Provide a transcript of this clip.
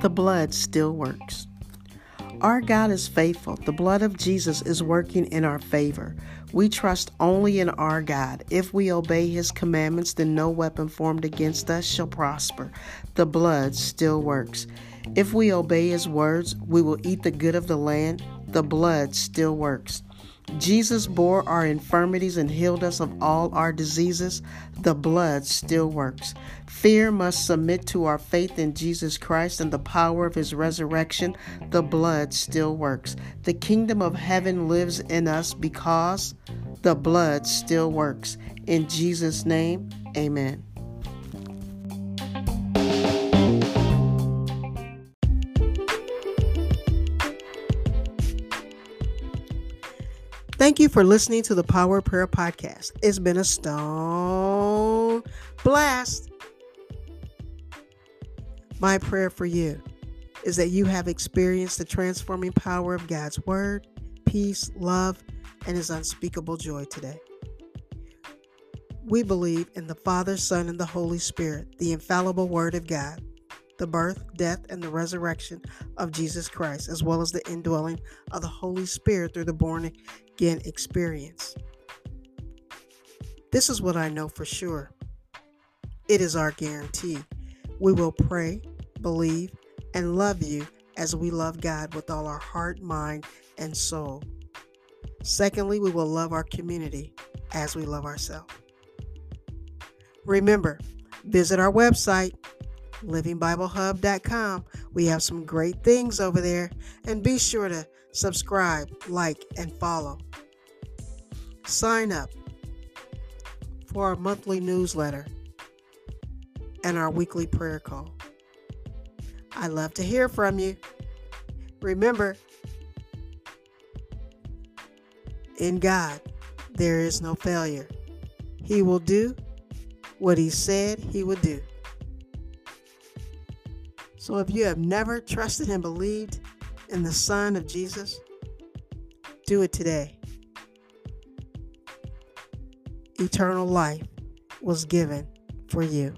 The blood still works. Our God is faithful. The blood of Jesus is working in our favor. We trust only in our God. If we obey his commandments, then no weapon formed against us shall prosper. The blood still works. If we obey his words, we will eat the good of the land. The blood still works. Jesus bore our infirmities and healed us of all our diseases. The blood still works. Fear must submit to our faith in Jesus Christ and the power of his resurrection. The blood still works. The kingdom of heaven lives in us because the blood still works. In Jesus' name, amen. Thank you for listening to the Power Prayer Podcast. It's been a stone blast. My prayer for you is that you have experienced the transforming power of God's Word, peace, love, and His unspeakable joy today. We believe in the Father, Son, and the Holy Spirit, the infallible Word of God the birth, death, and the resurrection of Jesus Christ, as well as the indwelling of the Holy Spirit through the born again experience. This is what I know for sure. It is our guarantee. We will pray, believe, and love you as we love God with all our heart, mind, and soul. Secondly, we will love our community as we love ourselves. Remember, visit our website livingbiblehub.com. We have some great things over there. And be sure to subscribe, like, and follow. Sign up for our monthly newsletter and our weekly prayer call. I love to hear from you. Remember, in God, there is no failure. He will do what He said He would do. So if you have never trusted and believed in the Son of Jesus, do it today. Eternal life was given for you.